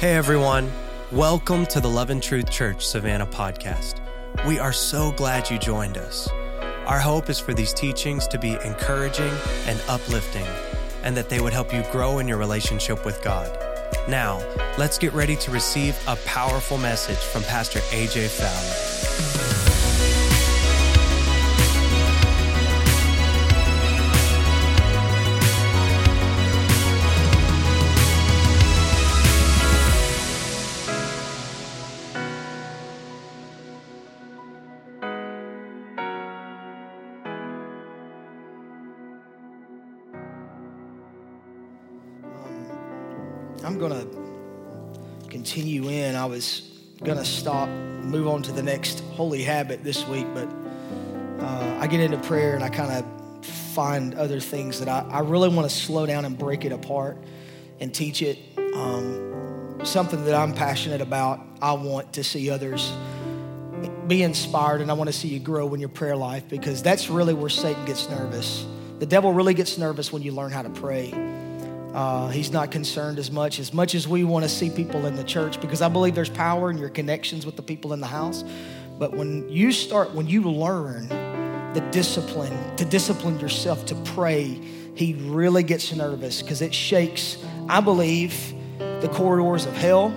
Hey everyone, welcome to the Love and Truth Church Savannah podcast. We are so glad you joined us. Our hope is for these teachings to be encouraging and uplifting, and that they would help you grow in your relationship with God. Now, let's get ready to receive a powerful message from Pastor AJ Fowler. Going to stop, move on to the next holy habit this week, but uh, I get into prayer and I kind of find other things that I, I really want to slow down and break it apart and teach it. Um, something that I'm passionate about, I want to see others be inspired and I want to see you grow in your prayer life because that's really where Satan gets nervous. The devil really gets nervous when you learn how to pray. Uh, he's not concerned as much as much as we want to see people in the church because I believe there's power in your connections with the people in the house. But when you start, when you learn the discipline to discipline yourself to pray, he really gets nervous because it shakes. I believe the corridors of hell.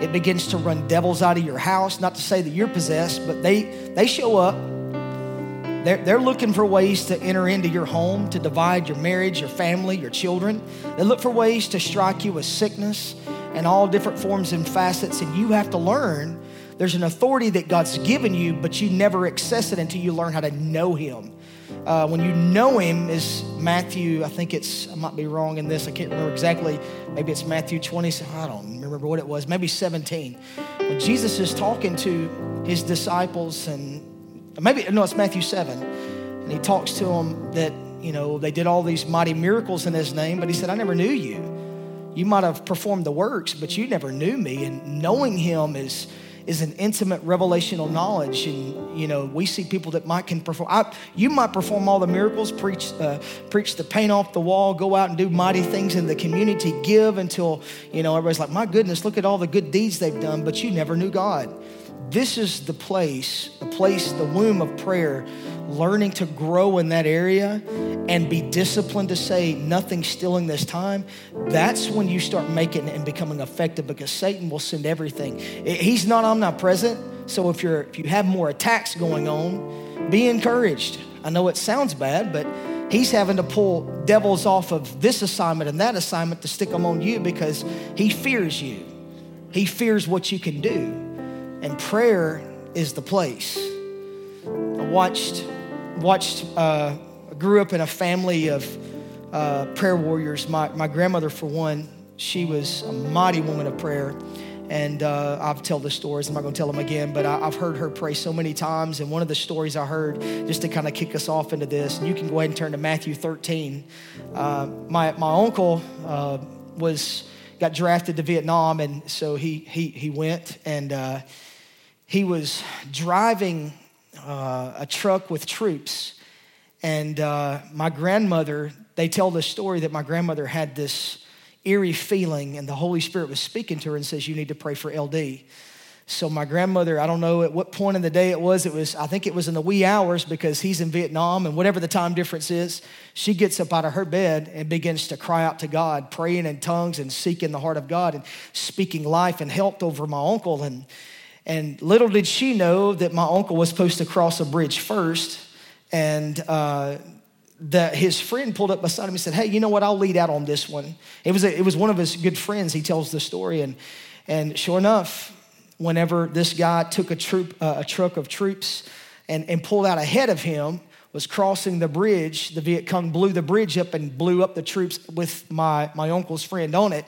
It begins to run devils out of your house. Not to say that you're possessed, but they they show up they're, they're looking for ways to enter into your home, to divide your marriage, your family, your children. They look for ways to strike you with sickness and all different forms and facets. And you have to learn there's an authority that God's given you, but you never access it until you learn how to know Him. Uh, when you know Him, is Matthew, I think it's, I might be wrong in this, I can't remember exactly. Maybe it's Matthew 20, I don't remember what it was, maybe 17. When Jesus is talking to His disciples and Maybe, no, it's Matthew 7. And he talks to them that, you know, they did all these mighty miracles in his name, but he said, I never knew you. You might have performed the works, but you never knew me. And knowing him is, is an intimate revelational knowledge. And, you know, we see people that might can perform. I, you might perform all the miracles, preach, uh, preach the paint off the wall, go out and do mighty things in the community, give until, you know, everybody's like, my goodness, look at all the good deeds they've done, but you never knew God this is the place, the place, the womb of prayer, learning to grow in that area and be disciplined to say nothing stealing this time. That's when you start making it and becoming effective because Satan will send everything. He's not omnipresent. So if you're if you have more attacks going on, be encouraged. I know it sounds bad, but he's having to pull devils off of this assignment and that assignment to stick them on you because he fears you. He fears what you can do and prayer is the place. I watched, watched, uh, grew up in a family of uh, prayer warriors. My, my grandmother, for one, she was a mighty woman of prayer. And uh, I've told the stories. I'm not going to tell them again, but I, have heard her pray so many times. And one of the stories I heard, just to kind of kick us off into this, and you can go ahead and turn to Matthew 13. Uh, my my uncle uh, was got drafted to Vietnam, and so he he he went and uh, he was driving uh, a truck with troops. And uh, my grandmother, they tell the story that my grandmother had this eerie feeling, and the Holy Spirit was speaking to her and says, You need to pray for LD. So my grandmother, I don't know at what point in the day it was, it was, I think it was in the wee hours because he's in Vietnam and whatever the time difference is, she gets up out of her bed and begins to cry out to God, praying in tongues and seeking the heart of God and speaking life and help over my uncle. And and little did she know that my uncle was supposed to cross a bridge first. And uh, that his friend pulled up beside him and said, Hey, you know what? I'll lead out on this one. It was, a, it was one of his good friends. He tells the story. And, and sure enough, whenever this guy took a, troop, uh, a truck of troops and, and pulled out ahead of him, was crossing the bridge, the Viet Cong blew the bridge up and blew up the troops with my, my uncle's friend on it.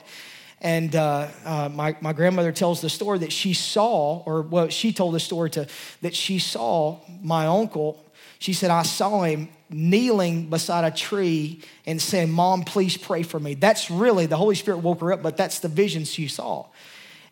And uh, uh, my, my grandmother tells the story that she saw, or well, she told the story to, that she saw my uncle. She said, I saw him kneeling beside a tree and saying, Mom, please pray for me. That's really, the Holy Spirit woke her up, but that's the vision she saw.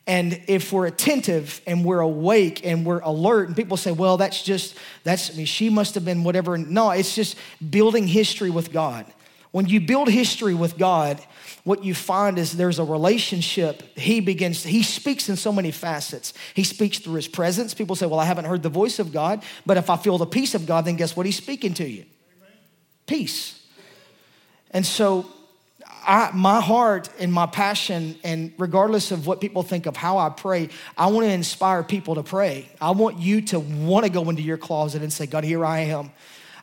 And if we're attentive and we're awake and we're alert, and people say, well, that's just, that's, I mean, she must have been whatever. No, it's just building history with God When you build history with God, what you find is there's a relationship. He begins, he speaks in so many facets. He speaks through his presence. People say, Well, I haven't heard the voice of God, but if I feel the peace of God, then guess what? He's speaking to you peace. And so, I, my heart and my passion, and regardless of what people think of how I pray, I want to inspire people to pray. I want you to want to go into your closet and say, God, here I am.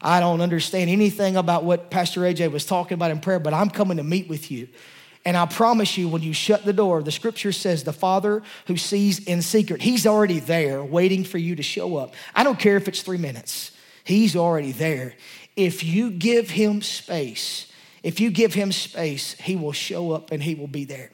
I don't understand anything about what Pastor AJ was talking about in prayer, but I'm coming to meet with you. And I promise you, when you shut the door, the scripture says the Father who sees in secret, He's already there waiting for you to show up. I don't care if it's three minutes, He's already there. If you give Him space, if you give Him space, He will show up and He will be there.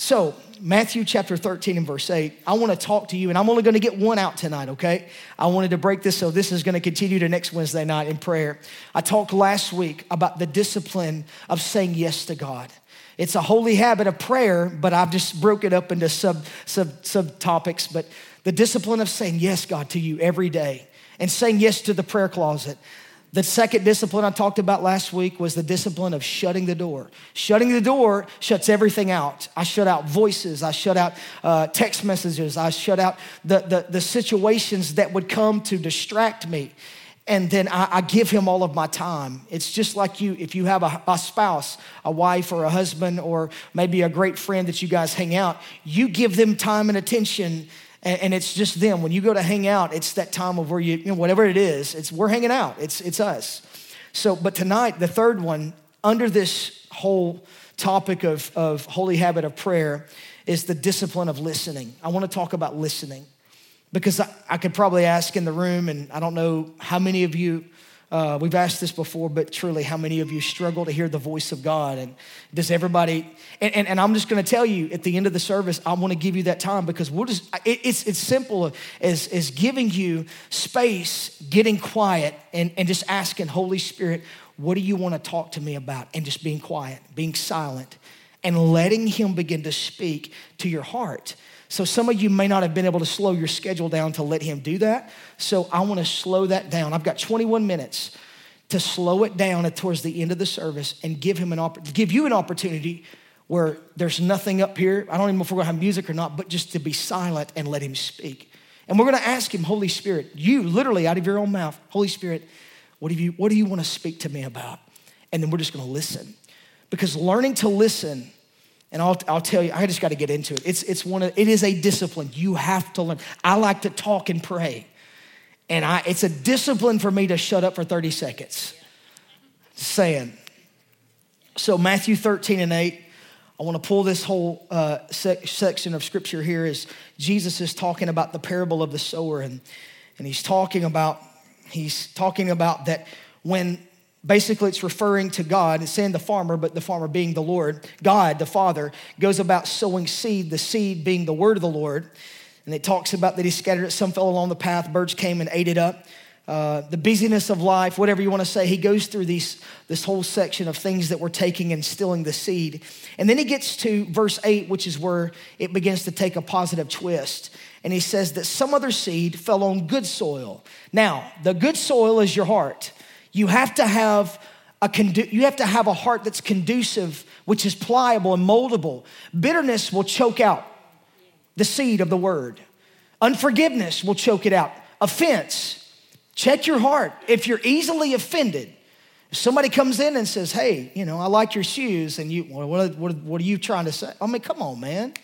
So, Matthew chapter 13 and verse 8, I want to talk to you, and I'm only going to get one out tonight, okay? I wanted to break this, so this is going to continue to next Wednesday night in prayer. I talked last week about the discipline of saying yes to God. It's a holy habit of prayer, but I've just broke it up into sub, sub, subtopics. But the discipline of saying yes, God, to you every day and saying yes to the prayer closet. The second discipline I talked about last week was the discipline of shutting the door. Shutting the door shuts everything out. I shut out voices, I shut out uh, text messages, I shut out the, the, the situations that would come to distract me and then I, I, give him all of my time. It's just like you, if you have a, a, spouse, a wife, or a husband, or maybe a great friend that you guys hang out, you give them time and attention, and, and it's just them. When you go to hang out, it's that time of where you, you know, whatever it is, it's we're hanging out. It's it's us. So, but tonight, the third one under this whole topic of, of holy habit of prayer is the discipline of listening. I want to talk about listening because I, I, could probably ask in the room, and I don't know how many of you, uh, we've asked this before, but truly, how many of you struggle to hear the voice of God? And does everybody, and, and, and I'm just gonna tell you at the end of the service, I wanna give you that time because we'll just, it, it's, it's simple as, as giving you space, getting quiet, and, and just asking, Holy Spirit, what do you wanna talk to me about? And just being quiet, being silent, and letting Him begin to speak to your heart. So some of you may not have been able to slow your schedule down to let him do that. So I want to slow that down. I've got 21 minutes to slow it down towards the end of the service and give him an opp- give you an opportunity where there's nothing up here. I don't even know if we're gonna have music or not, but just to be silent and let him speak. And we're gonna ask him, Holy Spirit, you literally out of your own mouth, Holy Spirit, what do you what do you want to speak to me about? And then we're just gonna listen. Because learning to listen and I'll, I'll tell you, I just got to get into it. It's, it's one of, it is a discipline. You have to learn. I like to talk and pray. And I, it's a discipline for me to shut up for 30 seconds. Saying. So, Matthew 13 and 8, I want to pull this whole uh, sec- section of scripture here is Jesus is talking about the parable of the sower. And, and he's talking about, he's talking about that when Basically, it's referring to God. It's saying the farmer, but the farmer being the Lord. God, the Father, goes about sowing seed, the seed being the word of the Lord. And it talks about that he scattered it. Some fell along the path, birds came and ate it up. Uh, the busyness of life, whatever you want to say, he goes through these, this whole section of things that we're taking and stilling the seed. And then he gets to verse 8, which is where it begins to take a positive twist. And he says that some other seed fell on good soil. Now, the good soil is your heart. You have to have a condu- you have to have a heart that's conducive, which is pliable and moldable. Bitterness will choke out the seed of the word. Unforgiveness will choke it out. Offense, check your heart. If you're easily offended, if somebody comes in and says, "Hey, you know, I like your shoes," and you, what, what, what are you trying to say? I mean, come on, man.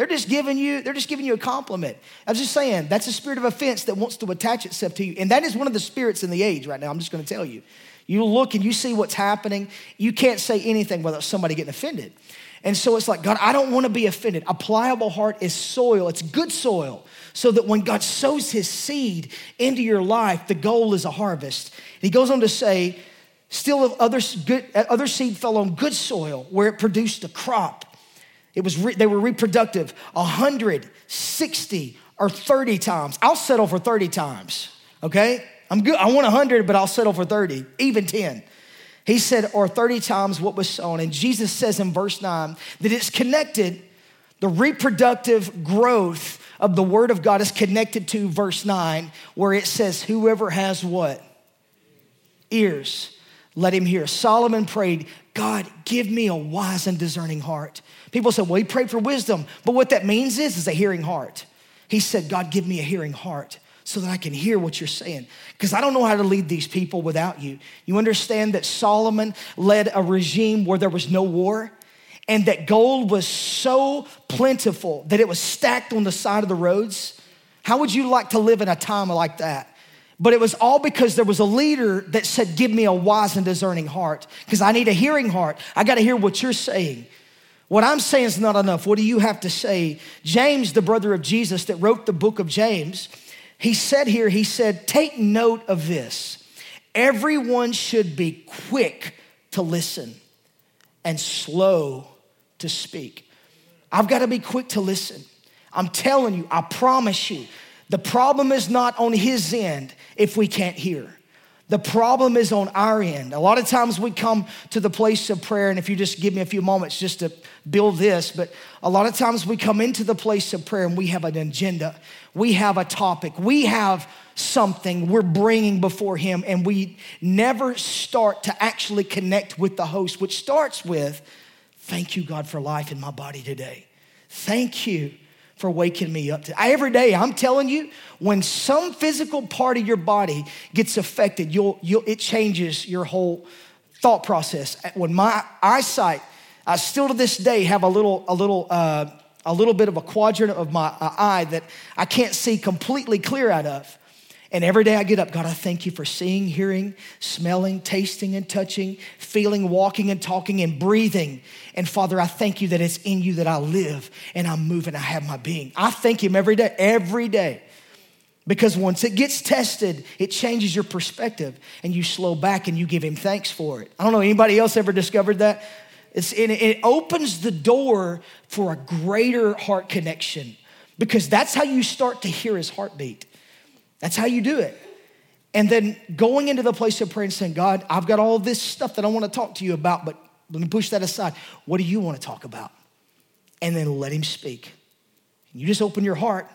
They're just giving you, they're just giving you a compliment. I was just saying, that's a spirit of offense that wants to attach itself to you. And that is one of the spirits in the age right now. I'm just going to tell you. You look and you see what's happening. You can't say anything without somebody getting offended. And so it's like, God, I don't want to be offended. A pliable heart is soil, it's good soil, so that when God sows his seed into your life, the goal is a harvest. he goes on to say, still other, good, uh, other seed fell on good soil where it produced a crop it was re- they were reproductive 160 or 30 times. I'll settle for 30 times, okay? I'm good. I want 100, but I'll settle for 30, even 10. He said, or 30 times what was sown. And Jesus says in verse 9 that it's connected, the reproductive growth of the word of God is connected to verse 9, where it says, Whoever has what? Ears let him hear. Solomon prayed, God, give me a wise and discerning heart. People said, well, he prayed for wisdom, but what that means is, is a hearing heart. He said, God, give me a hearing heart so that I can hear what you're saying. Because I don't know how to lead these people without you. You understand that Solomon led a regime where there was no war and that gold was so plentiful that it was stacked on the side of the roads. How would you like to live in a time like that? But it was all because there was a leader that said, Give me a wise and discerning heart, because I need a hearing heart. I got to hear what you're saying. What I'm saying is not enough. What do you have to say? James, the brother of Jesus that wrote the book of James, he said here, he said, Take note of this. Everyone should be quick to listen and slow to speak. I've got to be quick to listen. I'm telling you, I promise you, the problem is not on his end if we can't hear. The problem is on our end. A lot of times we come to the place of prayer, and if you just give me a few moments just to build this, but a lot of times we come into the place of prayer and we have an agenda, we have a topic, we have something we're bringing before Him, and we never start to actually connect with the host, which starts with, Thank you, God, for life in my body today. Thank you for waking me up. To, every day, I'm telling you, when some physical part of your body gets affected, you'll, you'll, it changes your whole thought process. When my eyesight, I still to this day have a little, a little, uh, a little bit of a quadrant of my uh, eye that I can't see completely clear out of. And every day I get up, God, I thank you for seeing, hearing, smelling, tasting, and touching, feeling, walking, and talking, and breathing. And Father, I thank you that it's in you that I live and I'm moving, I have my being. I thank Him every day, every day. Because once it gets tested, it changes your perspective and you slow back and you give Him thanks for it. I don't know, anybody else ever discovered that? It's, it, it opens the door for a greater heart connection because that's how you start to hear His heartbeat. That's how you do it. And then going into the place of prayer and saying, God, I've got all this stuff that I want to talk to you about, but let me push that aside. What do you want to talk about? And then let him speak. You just open your heart.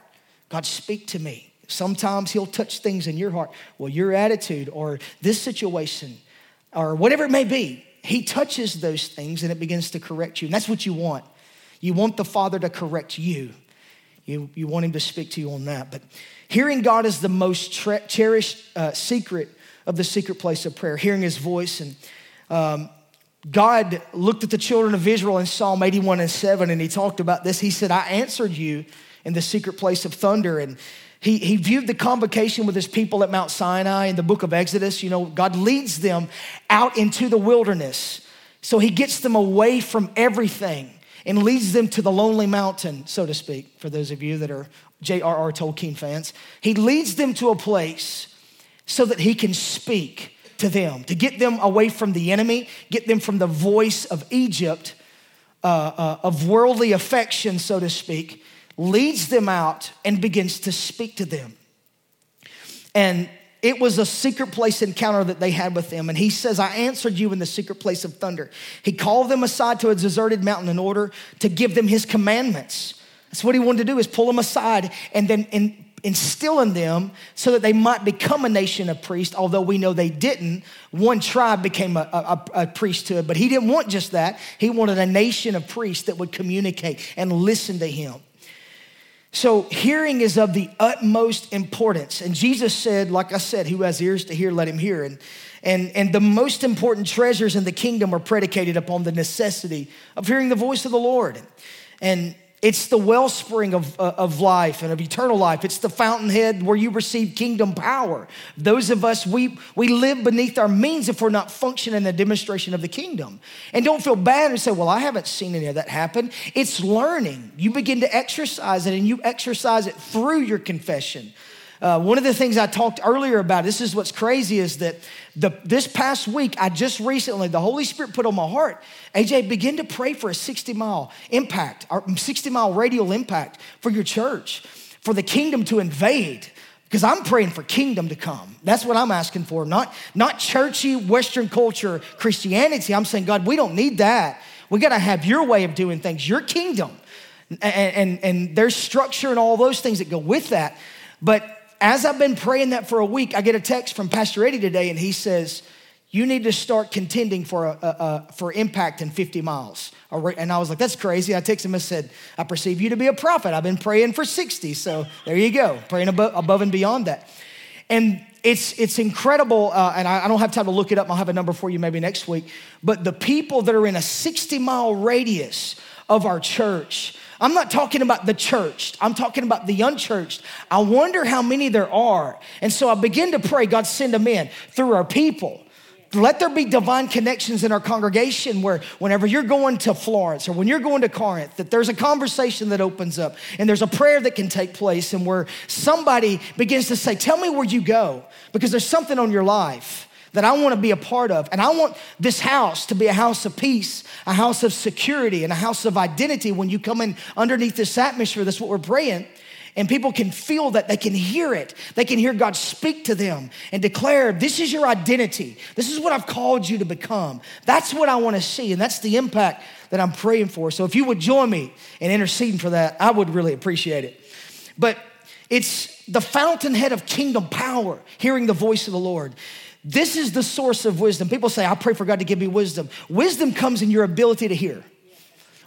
God, speak to me. Sometimes he'll touch things in your heart. Well, your attitude or this situation or whatever it may be, he touches those things and it begins to correct you. And that's what you want. You want the Father to correct you. You, you want him to speak to you on that. But Hearing God is the most tre- cherished uh, secret of the secret place of prayer, hearing his voice. And um, God looked at the children of Israel in Psalm 81 and 7, and he talked about this. He said, I answered you in the secret place of thunder. And he, he viewed the convocation with his people at Mount Sinai in the book of Exodus. You know, God leads them out into the wilderness. So he gets them away from everything and leads them to the lonely mountain, so to speak, for those of you that are J.R.R. Tolkien fans. He leads them to a place so that he can speak to them, to get them away from the enemy, get them from the voice of Egypt, uh, uh, of worldly affection, so to speak, leads them out and begins to speak to them. And it was a secret place encounter that they had with them. And he says, I answered you in the secret place of thunder. He called them aside to a deserted mountain in order to give them his commandments. That's what he wanted to do is pull them aside and then in, instill in them so that they might become a nation of priests, although we know they didn't. One tribe became a, a, a, priesthood, but he didn't want just that. He wanted a nation of priests that would communicate and listen to him. So, hearing is of the utmost importance. And Jesus said, like I said, who has ears to hear, let him hear. And, and, and the most important treasures in the kingdom are predicated upon the necessity of hearing the voice of the Lord. And it's the wellspring of, uh, of life and of eternal life. It's the fountainhead where you receive kingdom power. Those of us, we, we live beneath our means if we're not functioning in the demonstration of the kingdom. And don't feel bad and say, well, I haven't seen any of that happen. It's learning. You begin to exercise it and you exercise it through your confession. Uh, one of the things I talked earlier about, this is what's crazy, is that the, this past week, I just recently, the Holy Spirit put on my heart, AJ, begin to pray for a 60 mile impact, or 60 mile radial impact for your church, for the kingdom to invade. Because I'm praying for kingdom to come. That's what I'm asking for, not, not churchy Western culture Christianity. I'm saying, God, we don't need that. We got to have your way of doing things, your kingdom. And, and, and there's structure and all those things that go with that. But as I've been praying that for a week, I get a text from Pastor Eddie today, and he says, you need to start contending for, a, a, a, for impact in 50 miles. And I was like, that's crazy. I texted him and said, I perceive you to be a prophet. I've been praying for 60. So there you go, praying above, above and beyond that. And it's, it's incredible, uh, and I, I, don't have time to look it up. I'll have a number for you maybe next week. But the people that are in a 60 mile radius of our church, I'm not talking about the church, I'm talking about the unchurched. I wonder how many there are. And so I begin to pray, God, send them in through our people. Let there be divine connections in our congregation where whenever you're going to Florence or when you're going to Corinth, that there's a conversation that opens up and there's a prayer that can take place and where somebody begins to say, Tell me where you go because there's something on your life that I want to be a part of. And I want this house to be a house of peace, a house of security, and a house of identity when you come in underneath this atmosphere. That's what we're praying. And people can feel that, they can hear it. They can hear God speak to them and declare, This is your identity. This is what I've called you to become. That's what I want to see. And that's the impact that I'm praying for. So if you would join me in interceding for that, I would really appreciate it. But it's the fountainhead of kingdom power, hearing the voice of the Lord. This is the source of wisdom. People say, I pray for God to give me wisdom. Wisdom comes in your ability to hear.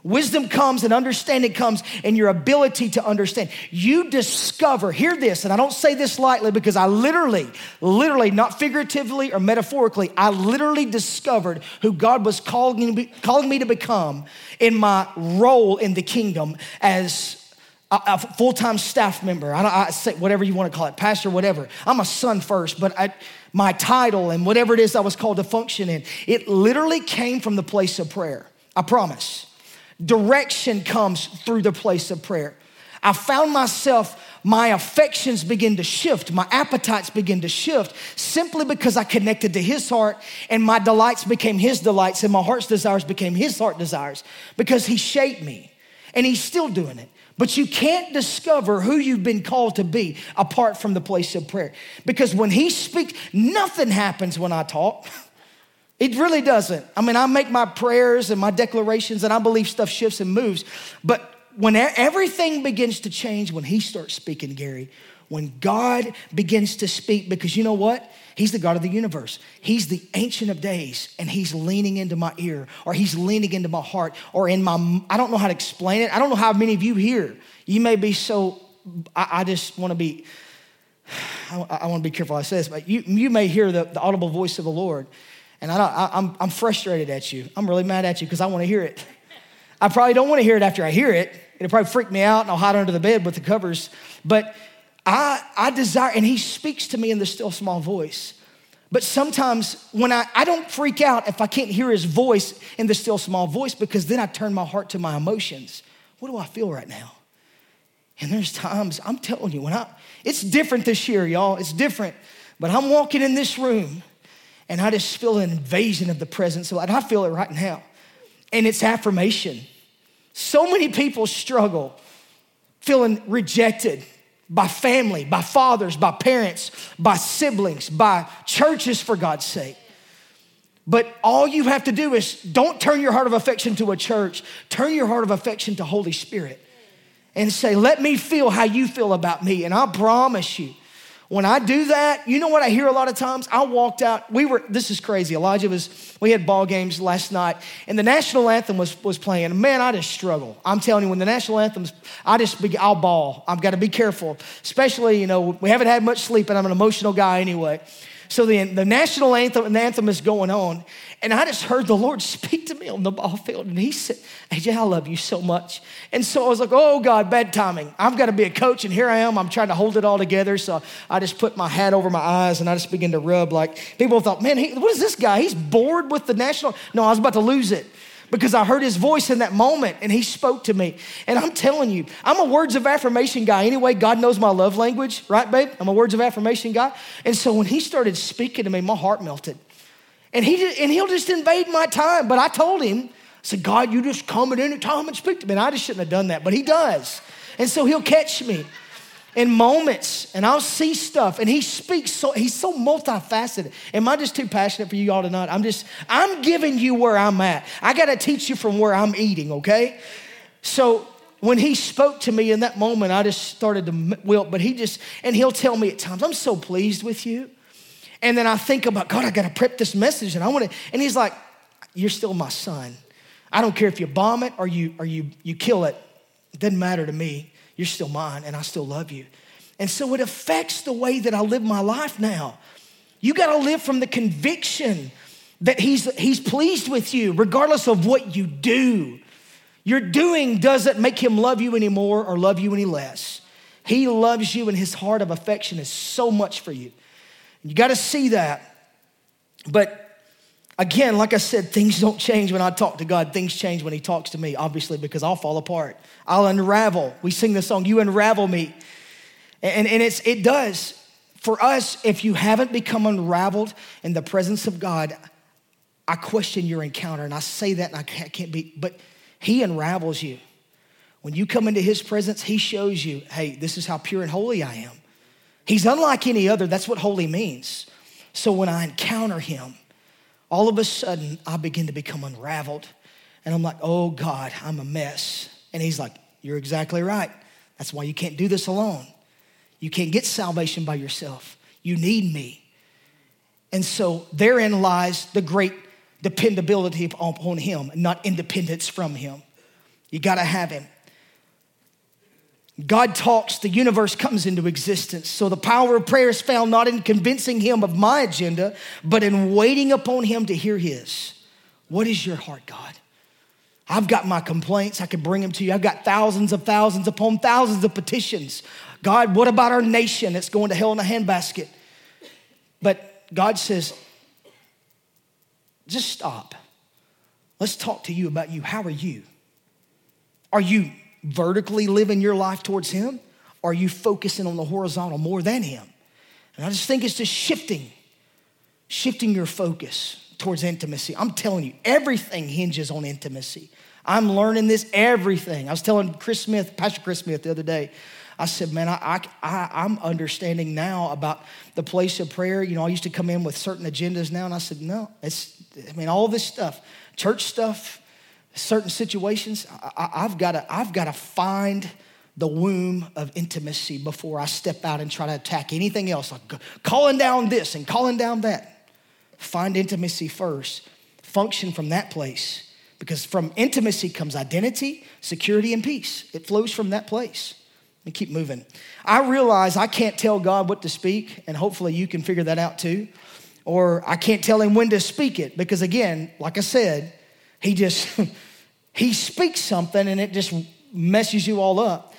Wisdom comes and understanding comes in your ability to understand. You discover, hear this, and I don't say this lightly because I literally, literally, not figuratively or metaphorically, I literally discovered who God was calling me, calling me to become in my role in the kingdom as a full-time staff member. I, I say whatever you want to call it, pastor, whatever. I'm a son first, but I, my title and whatever it is I was called to function in, it literally came from the place of prayer. I promise. Direction comes through the place of prayer. I found myself, my affections begin to shift, my appetites begin to shift simply because I connected to His heart and my delights became His delights and my heart's desires became His heart desires because He shaped me and He's still doing it. But you can't discover who you've been called to be apart from the place of prayer. Because when He speaks, nothing happens when I talk. It really doesn't. I mean, I make my prayers and my declarations, and I believe stuff shifts and moves. But when everything begins to change, when He starts speaking, Gary, when God begins to speak, because you know what? He's the God of the universe. He's the ancient of days, and He's leaning into my ear, or He's leaning into my heart, or in my, I don't know how to explain it. I don't know how many of you here, you may be so, I, I just want to be, I, I want to be careful I say this, but you, you may hear the, the audible voice of the Lord and I I, I'm, I'm frustrated at you. I'm really mad at you because I want to hear it. I probably don't want to hear it after I hear it. It'll probably freak me out and I'll hide under the bed with the covers. But I, I desire, and he speaks to me in the still small voice. But sometimes when I, I don't freak out if I can't hear his voice in the still small voice because then I turn my heart to my emotions. What do I feel right now? And there's times, I'm telling you, when I, it's different this year, y'all. It's different. But I'm walking in this room and I just feel an invasion of the presence of God. I feel it right now. And it's affirmation. So many people struggle feeling rejected by family, by fathers, by parents, by siblings, by churches, for God's sake. But all you have to do is don't turn your heart of affection to a church, turn your heart of affection to Holy Spirit and say, Let me feel how you feel about me. And I promise you, when I do that, you know what I hear a lot of times? I walked out, we were, this is crazy. Elijah was, we had ball games last night, and the national anthem was, was playing. Man, I just struggle. I'm telling you, when the national anthem's, I just, be, I'll bawl. I've got to be careful, especially, you know, we haven't had much sleep, and I'm an emotional guy anyway. So the, the national anthem, the anthem is going on, and I just heard the Lord speak to me on the ball field, and He said, AJ, I love you so much. And so I was like, oh God, bad timing. I've got to be a coach, and here I am. I'm trying to hold it all together. So I just put my hat over my eyes and I just began to rub. Like people thought, man, he, what is this guy? He's bored with the national. No, I was about to lose it because I heard his voice in that moment and he spoke to me. And I'm telling you, I'm a words of affirmation guy. Anyway, God knows my love language, right, babe? I'm a words of affirmation guy. And so when he started speaking to me, my heart melted. And, he just, and he'll just invade my time. But I told him, I said, God, you just come at any time and speak to me. And I just shouldn't have done that, but he does. And so he'll catch me in moments and I'll see stuff and he speaks so he's so multifaceted. Am I just too passionate for you all tonight? I'm just I'm giving you where I'm at. I got to teach you from where I'm eating, okay? So when he spoke to me in that moment, I just started to wilt, but he just and he'll tell me at times, "I'm so pleased with you." And then I think about, God, I got to prep this message and I want to, and he's like, You're still my son. I don't care if you bomb it or you, or you, you kill it. It doesn't matter to me. You're still mine and I still love you. And so it affects the way that I live my life now. You got to live from the conviction that he's, he's pleased with you, regardless of what you do. Your doing doesn't make him love you anymore or love you any less. He loves you, and his heart of affection is so much for you. You got to see that. But again, like I said, things don't change when I talk to God. Things change when he talks to me, obviously, because I'll fall apart. I'll unravel. We sing the song, You Unravel Me. And, and it's, it does. For us, if you haven't become unraveled in the presence of God, I question your encounter. And I say that and I can't, can't be, but he unravels you. When you come into his presence, he shows you, hey, this is how pure and holy I am. He's unlike any other. That's what holy means. So when I encounter him, all of a sudden I begin to become unraveled. And I'm like, oh God, I'm a mess. And he's like, you're exactly right. That's why you can't do this alone. You can't get salvation by yourself. You need me. And so therein lies the great dependability upon Him, not independence from Him. You got to have Him. God talks, the universe comes into existence. So the power of prayer is found not in convincing Him of my agenda, but in waiting upon Him to hear His. What is your heart, God? I've got my complaints. I can bring them to you. I've got thousands of thousands upon thousands of petitions. God, what about our nation that's going to hell in a handbasket? But God says, just stop. Let's talk to you about you. How are you? Are you vertically living your life towards Him? Are you focusing on the horizontal more than Him? And I just think it's just shifting, shifting your focus towards intimacy. I'm telling you, everything hinges on intimacy. I'm learning this, everything. I was telling Chris Smith, Pastor Chris Smith, the other day, I said, man, I, I, I'm understanding now about the place of prayer. You know, I used to come in with certain agendas now, and I said, no, it's, I mean, all this stuff, church stuff, certain situations, I, I've got to, I've got to find the womb of intimacy before I step out and try to attack anything else, like calling down this and calling down that. Find intimacy first, function from that place. Because from intimacy comes identity, security, and peace. It flows from that place me keep moving. I realize I can't tell God what to speak, and hopefully you can figure that out too. Or I can't tell him when to speak it because, again, like I said, he just he speaks something and it just messes you all up.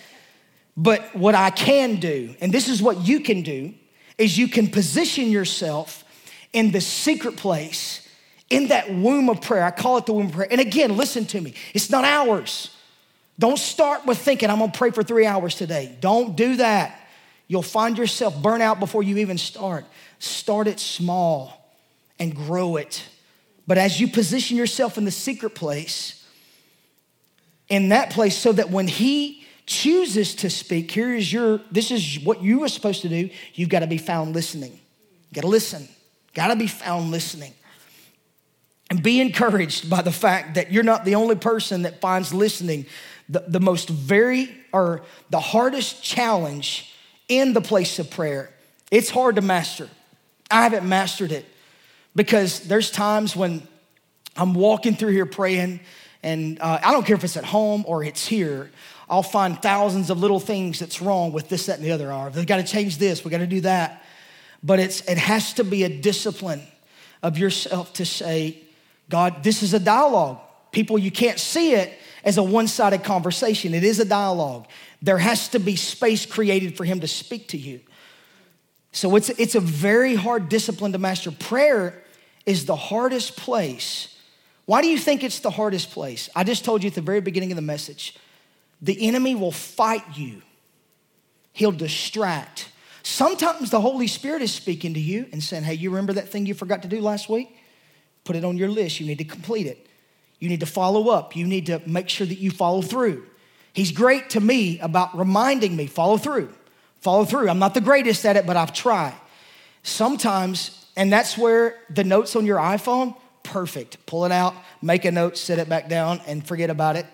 But what I can do, and this is what you can do, is you can position yourself in the secret place, in that womb of prayer. I call it the womb of prayer. And again, listen to me, it's not ours. Don't start with thinking, I'm gonna pray for three hours today. Don't do that. You'll find yourself burn out before you even start. Start it small and grow it. But as you position yourself in the secret place, in that place, so that when He chooses to speak, here is your, this is what you were supposed to do. You've got to be found listening. You got to listen. Got to be found listening. And be encouraged by the fact that you're not the only person that finds listening the, the most very, or the hardest challenge in the place of prayer. It's hard to master. I haven't mastered it because there's times when I'm walking through here praying, and uh, I don't care if it's at home or it's here. I'll find thousands of little things that's wrong with this, that, and the other. Are we got to change this? We got to do that. But it's it has to be a discipline of yourself to say, God, this is a dialogue. People, you can't see it, as a one sided conversation, it is a dialogue. There has to be space created for him to speak to you. So it's, it's a very hard discipline to master. Prayer is the hardest place. Why do you think it's the hardest place? I just told you at the very beginning of the message the enemy will fight you, he'll distract. Sometimes the Holy Spirit is speaking to you and saying, Hey, you remember that thing you forgot to do last week? Put it on your list. You need to complete it. You need to follow up. You need to make sure that you follow through. He's great to me about reminding me follow through. Follow through. I'm not the greatest at it, but I've tried. Sometimes, and that's where the notes on your iPhone, perfect. Pull it out, make a note, set it back down, and forget about it.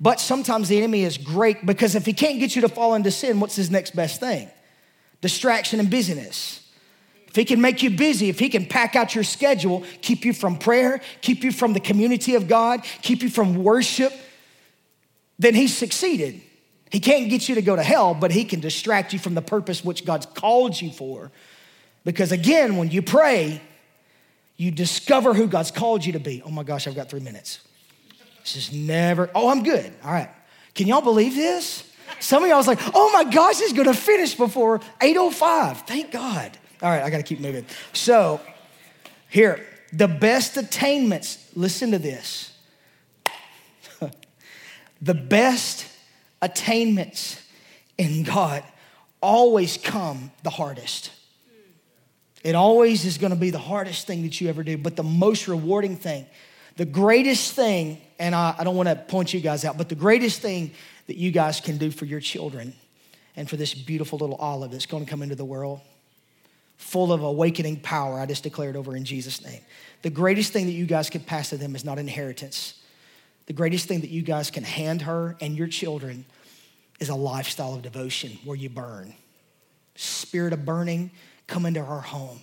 But sometimes the enemy is great because if he can't get you to fall into sin, what's his next best thing? Distraction and busyness. if He can make you busy, if He can pack out your schedule, keep you from prayer, keep you from the community of God, keep you from worship, then He's succeeded. He can't get you to go to hell, but He can distract you from the purpose which God's called you for. Because again, when you pray, you discover who God's called you to be. Oh my gosh, I've got three minutes. This is never, oh, I'm good. All right. Can y'all believe this? Some of y'all was like, oh my gosh, he's gonna finish before 8.05. Thank God. All right, I gotta keep moving. So, here, the best attainments, listen to this. the best attainments in God always come the hardest. It always is gonna be the hardest thing that you ever do, but the most rewarding thing. The greatest thing, and I, I don't wanna point you guys out, but the greatest thing that you guys can do for your children and for this beautiful little olive that's gonna come into the world, full of awakening power, I just declared over in Jesus' name. The greatest thing that you guys can pass to them is not inheritance. The greatest thing that you guys can hand her and your children is a lifestyle of devotion where you burn. Spirit of burning, come into our home.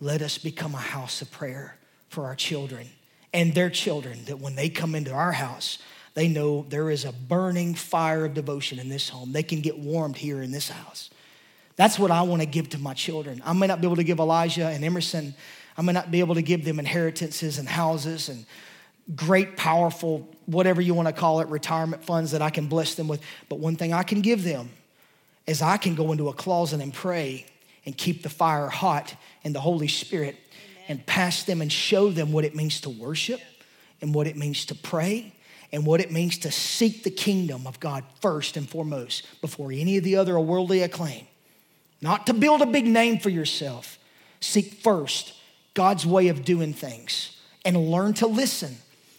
Let us become a house of prayer for our children and their children, that when they come into our house, they know there is a burning fire of devotion in this home. They can get warmed here in this house. That's what I want to give to my children. I may not be able to give Elijah and Emerson, I may not be able to give them inheritances and houses and great, powerful, whatever you want to call it, retirement funds that I can bless them with. But one thing I can give them is I can go into a closet and pray and keep the fire hot in the Holy Spirit Amen. and pass them and show them what it means to worship and what it means to pray and what it means to seek the kingdom of God first and foremost before any of the other worldly acclaim. Not to build a big name for yourself. Seek first God's way of doing things and learn to listen.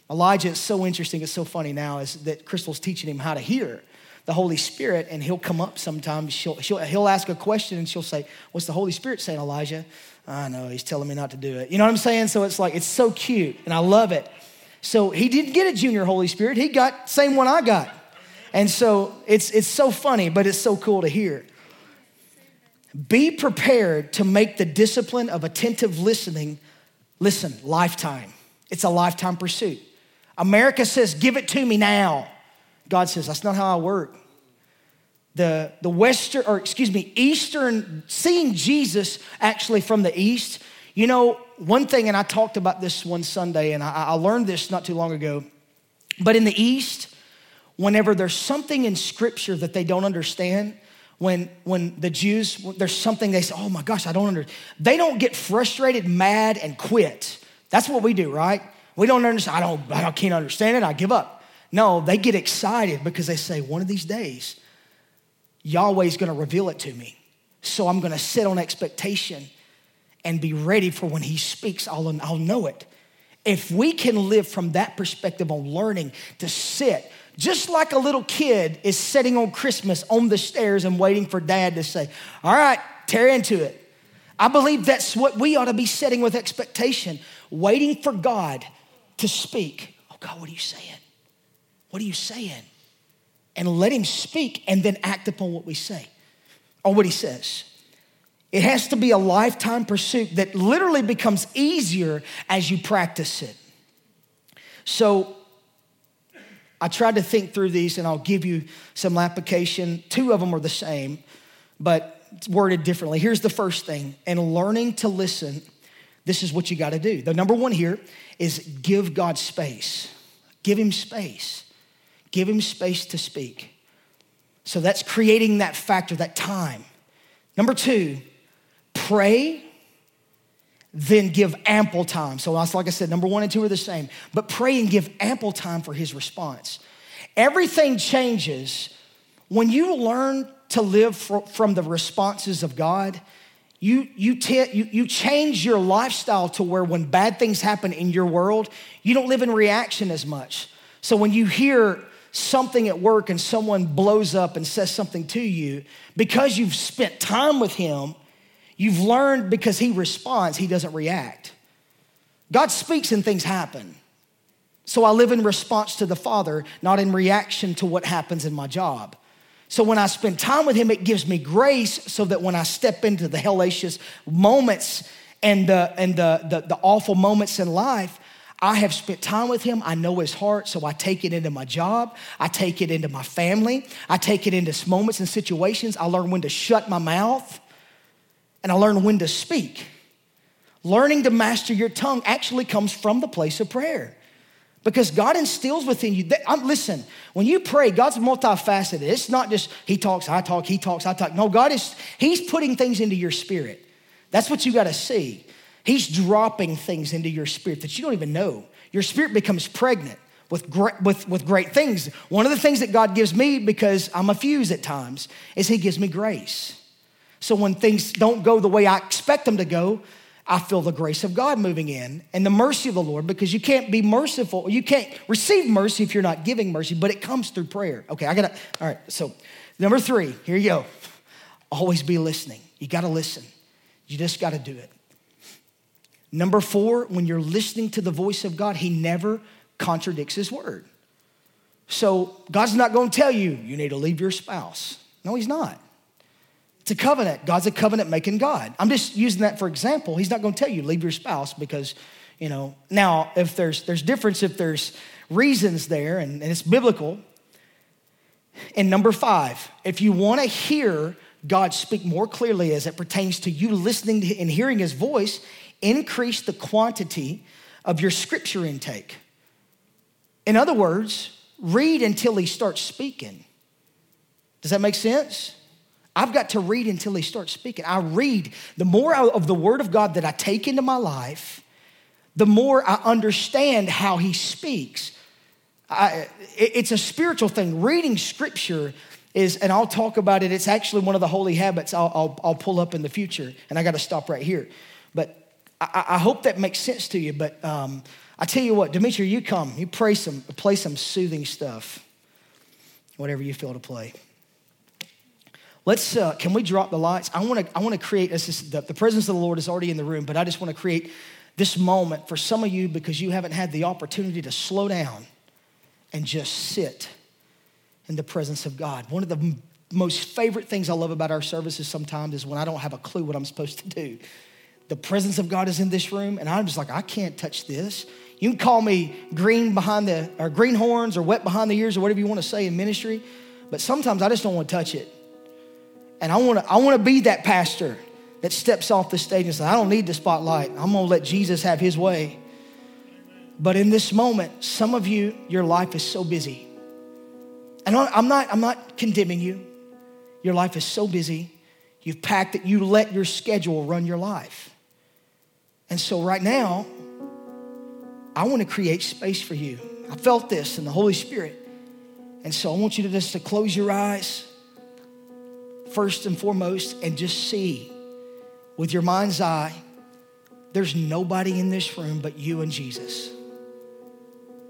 Elijah is so interesting, it's so funny now, is that Crystal's teaching him how to hear the Holy Spirit, and he'll come up sometimes. She'll, she'll, he'll ask a question, and she'll say, What's the Holy Spirit saying, Elijah? I know, he's telling me not to do it. You know what I'm saying? So it's like, it's so cute, and I love it. So he didn't get a junior Holy Spirit, he got same one I got. And so it's, it's so funny, but it's so cool to hear. Be prepared to make the discipline of attentive listening, listen, lifetime. It's a lifetime pursuit. America says, Give it to me now. God says, That's not how I work the, the Western, or excuse me, Eastern, seeing Jesus actually from the East. You know, one thing, and I talked about this one Sunday, and I, I learned this not too long ago, but in the East, whenever there's something in Scripture that they don't understand, when, when the Jews, there's something they say, oh my gosh, I don't understand. They don't get frustrated, mad, and quit. That's what we do, right? We don't understand. I don't, I can't understand it. I give up. No, they get excited because they say, one of these days, Yahweh's gonna reveal it to me. So I'm gonna sit on expectation and be ready for when He speaks, I'll, I'll know it. If we can live from that perspective on learning to sit, just like a little kid is sitting on Christmas on the stairs and waiting for dad to say, All right, tear into it. I believe that's what we ought to be setting with expectation, waiting for God to speak. Oh, God, what are you saying? What are you saying? and let him speak and then act upon what we say or what he says. It has to be a lifetime pursuit that literally becomes easier as you practice it. So I tried to think through these and I'll give you some application. Two of them are the same, but worded differently. Here's the first thing, and learning to listen, this is what you got to do. The number one here is give God space. Give him space. Give him space to speak. So that's creating that factor, that time. Number two, pray, then give ample time. So like I said, number one and two are the same, but pray and give ample time for his response. Everything changes when you learn to live from the responses of God. You, you, you, you change your lifestyle to where when bad things happen in your world, you don't live in reaction as much. So when you hear something at work and someone blows up and says something to you, because you've spent time with him, you've learned because he responds, he doesn't react. God speaks and things happen. So I live in response to the Father, not in reaction to what happens in my job. So when I spend time with him, it gives me grace so that when I step into the hellacious moments and the, and the, the, the awful moments in life, I have spent time with him. I know his heart, so I take it into my job. I take it into my family. I take it into moments and situations. I learn when to shut my mouth and I learn when to speak. Learning to master your tongue actually comes from the place of prayer because God instills within you. That, I'm, listen, when you pray, God's multifaceted. It's not just He talks, I talk, He talks, I talk. No, God is, He's putting things into your spirit. That's what you got to see. He's dropping things into your spirit that you don't even know. Your spirit becomes pregnant with great, with, with great things. One of the things that God gives me, because I'm a fuse at times, is He gives me grace. So when things don't go the way I expect them to go, I feel the grace of God moving in and the mercy of the Lord because you can't be merciful. You can't receive mercy if you're not giving mercy, but it comes through prayer. Okay, I gotta, all right, so number three, here you go. Always be listening. You gotta listen. You just gotta do it. Number four, when you're listening to the voice of God, He never contradicts His word. So God's not gonna tell you, you need to leave your spouse. No, He's not. It's a covenant. God's a covenant making God. I'm just using that for example. He's not gonna tell you, leave your spouse because, you know, now if there's there's difference, if there's reasons there and, and it's biblical. And number five, if you wanna hear God speak more clearly as it pertains to you listening to and hearing his voice, increase the quantity of your scripture intake. In other words, read until he starts speaking. Does that make sense? I've got to read until he starts speaking. I read. The more of the word of God that I take into my life, the more I understand how he speaks. I, it's a spiritual thing. Reading scripture is, and I'll talk about it, it's actually one of the holy habits I'll, I'll, I'll pull up in the future. And I got to stop right here. But I, I, hope that makes sense to you. But um, I tell you what, Dimitri, you come, you pray some, play some soothing stuff, whatever you feel to play. Let's, uh, can we drop the lights? I wanna, I wanna create, this is the, the presence of the Lord is already in the room, but I just wanna create this moment for some of you because you haven't had the opportunity to slow down and just sit in the presence of God. One of the most favorite things I love about our services sometimes is when I don't have a clue what I'm supposed to do the presence of God is in this room, and I'm just like, I can't touch this. You can call me green behind the, or greenhorns or wet behind the ears or whatever you want to say in ministry, but sometimes I just don't want to touch it. And I want to, I want to be that pastor that steps off the stage and says, I don't need the spotlight. I'm to let Jesus have his way. But in this moment, some of you, your life is so busy. And I'm not, I'm not condemning you. Your life is so busy. You've packed it, you let your schedule run your life. And so, right now, I want to create space for you. I felt this in the Holy Spirit. And so, I want you to just to close your eyes first and foremost and just see with your mind's eye there's nobody in this room but you and Jesus.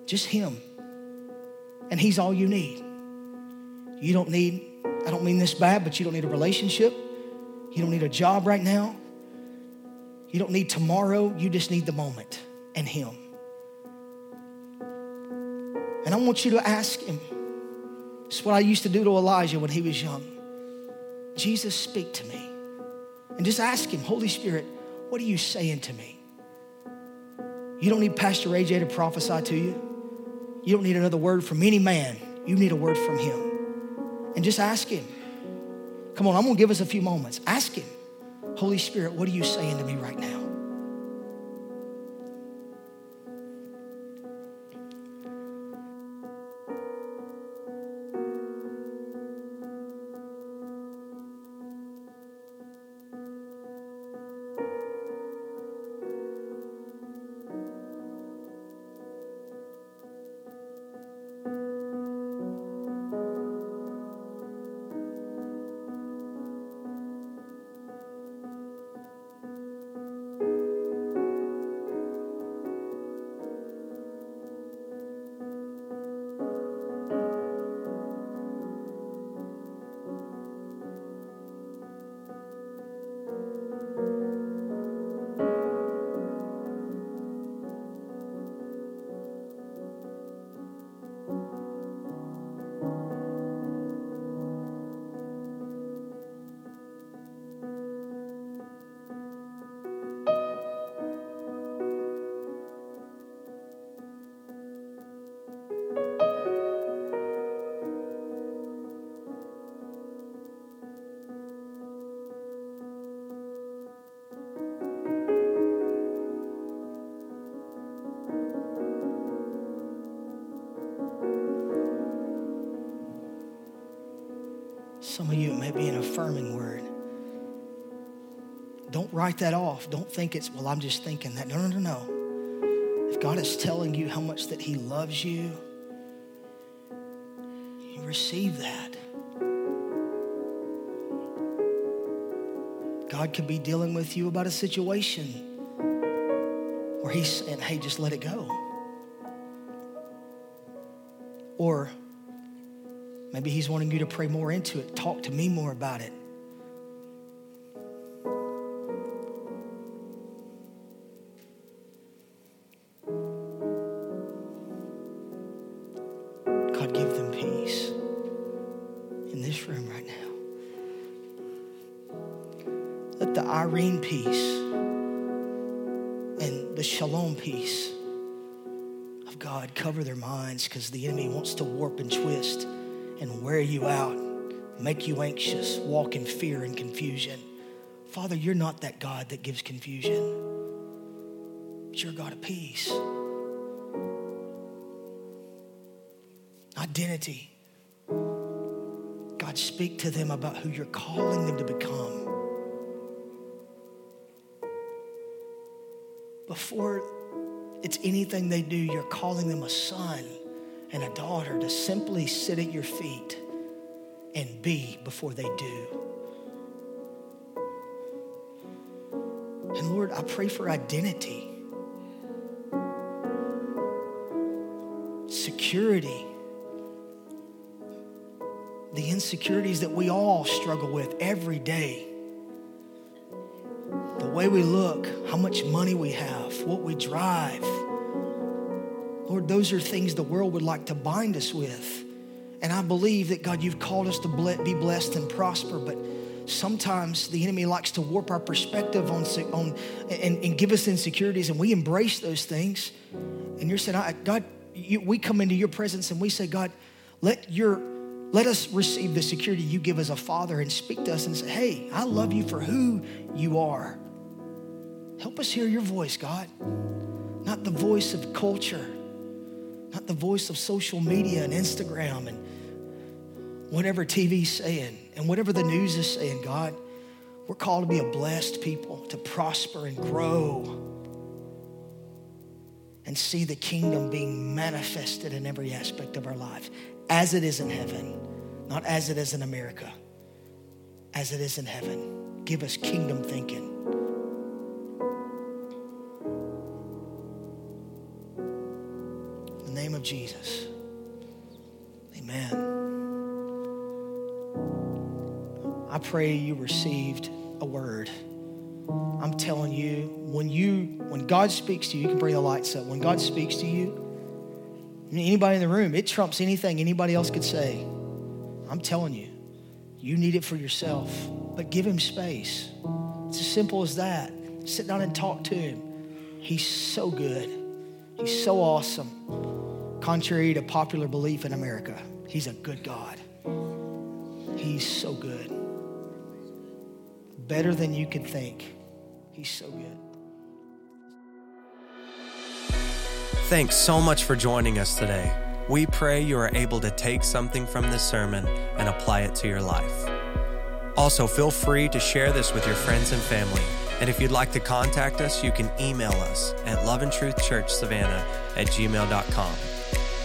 Just Him. And He's all you need. You don't need, I don't mean this bad, but you don't need a relationship. You don't need a job right now. You don't need tomorrow, you just need the moment and Him. And I want you to ask Him. It's what I used to do to Elijah when he was young. Jesus, speak to me. And just ask Him, Holy Spirit, what are you saying to me? You don't need Pastor AJ to prophesy to you. You don't need another word from any man. You need a word from Him. And just ask Him. Come on, I'm gonna give us a few moments. Ask Him. Holy Spirit, what are you saying to me right now? Some of you, it may be an affirming word. Don't write that off. Don't think it's, well, I'm just thinking that. No, no, no, no. If God is telling you how much that He loves you, you receive that. God could be dealing with you about a situation where He's saying, hey, just let it go. Or maybe He's wanting you to pray more into it, talk to me more about it. Wear you out, make you anxious, walk in fear and confusion. Father, you're not that God that gives confusion, but you're a God of peace. Identity. God, speak to them about who you're calling them to become. Before it's anything they do, you're calling them a son and a daughter to simply sit at your feet and be before they do. And Lord, I pray for identity, security, the insecurities that we all struggle with every day. The way we look, how much money we have, what we drive. Lord, those are things the world would like to bind us with. And I believe that, God, you've called us to be blessed and prosper, but sometimes the enemy likes to warp our perspective on, on and, and give us insecurities, and we embrace those things. And you're saying, God, you, we come into your presence and we say, God, let your let us receive the security you give as a father and speak to us and say, Hey, I love you for who you are. Help us hear your voice, God. Not the voice of culture, not the voice of social media and Instagram and whatever TV's saying and whatever the news is saying, God. We're called to be a blessed people, to prosper and grow and see the kingdom being manifested in every aspect of our life as it is in heaven, not as it is in America, as it is in heaven. Give us kingdom thinking. Name of Jesus. Amen. I pray you received a word. I'm telling you, when you when God speaks to you, you can bring the lights up. When God speaks to you, Anybody in the room, it trumps anything anybody else could say. I'm telling you, you need it for yourself, but give him space. It's as simple as that. Sit down and talk to him. He's so good. He's so awesome. Contrary to popular belief in America, he's a good God. He's so good. Better than you could think. He's so good. Thanks so much for joining us today. We pray you are able to take something from this sermon and apply it to your life. Also, feel free to share this with your friends and family. And if you'd like to contact us, you can email us at loveandtruthchurchsavannah at gmail.com.